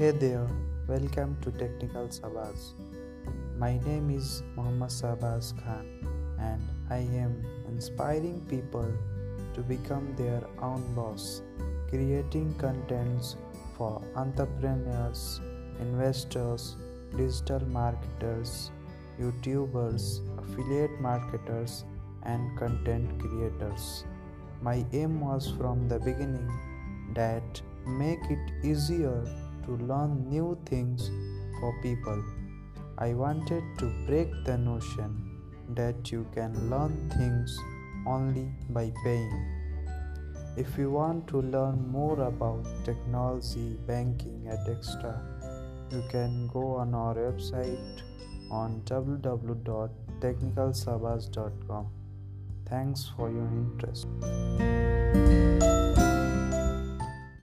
Hey there, welcome to Technical Sabaz. My name is Muhammad Sabaz Khan and I am inspiring people to become their own boss, creating contents for entrepreneurs, investors, digital marketers, YouTubers, affiliate marketers, and content creators. My aim was from the beginning that make it easier to learn new things for people. I wanted to break the notion that you can learn things only by paying. If you want to learn more about technology, banking, extra, you can go on our website on www.technicalsabaz.com. Thanks for your interest.